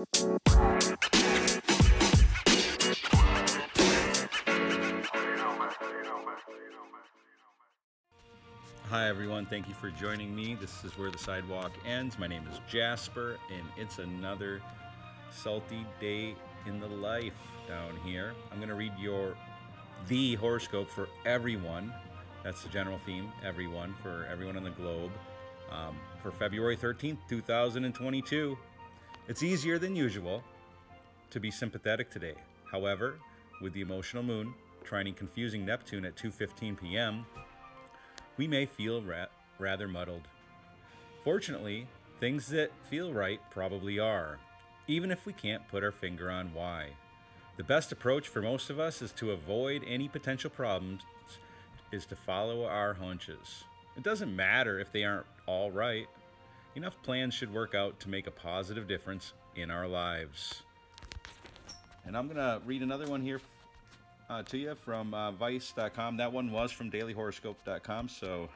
Hi, everyone. Thank you for joining me. This is Where the Sidewalk Ends. My name is Jasper, and it's another salty day in the life down here. I'm going to read your the horoscope for everyone. That's the general theme, everyone, for everyone on the globe. Um, for February 13th, 2022. It's easier than usual to be sympathetic today. However, with the emotional moon trining confusing Neptune at 2:15 p.m., we may feel ra- rather muddled. Fortunately, things that feel right probably are, even if we can't put our finger on why. The best approach for most of us is to avoid any potential problems is to follow our hunches. It doesn't matter if they aren't all right. Enough plans should work out to make a positive difference in our lives. And I'm going to read another one here uh, to you from uh, Vice.com. That one was from DailyHoroscope.com. So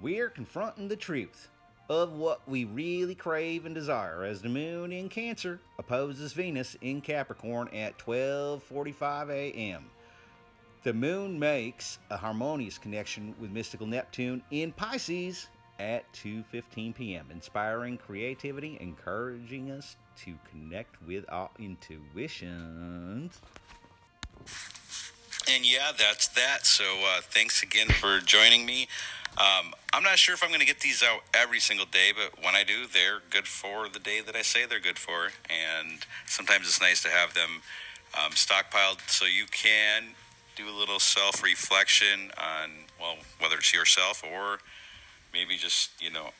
we are confronting the truth of what we really crave and desire as the moon in Cancer opposes Venus in Capricorn at 12:45 a.m. The moon makes a harmonious connection with mystical Neptune in Pisces at 2:15 p.m., inspiring creativity, encouraging us to connect with our intuitions. And yeah, that's that. So uh, thanks again for joining me. Um, I'm not sure if I'm going to get these out every single day, but when I do, they're good for the day that I say they're good for. And sometimes it's nice to have them um, stockpiled so you can do a little self reflection on, well, whether it's yourself or just, you know,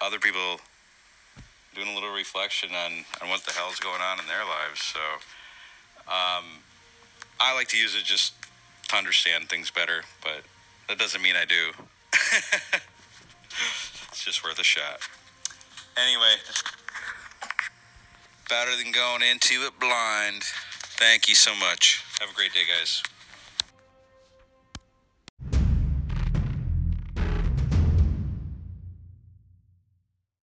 other people doing a little reflection on, on what the hell's going on in their lives. So um, I like to use it just to understand things better, but that doesn't mean I do. it's just worth a shot. Anyway, better than going into it blind. Thank you so much. Have a great day, guys.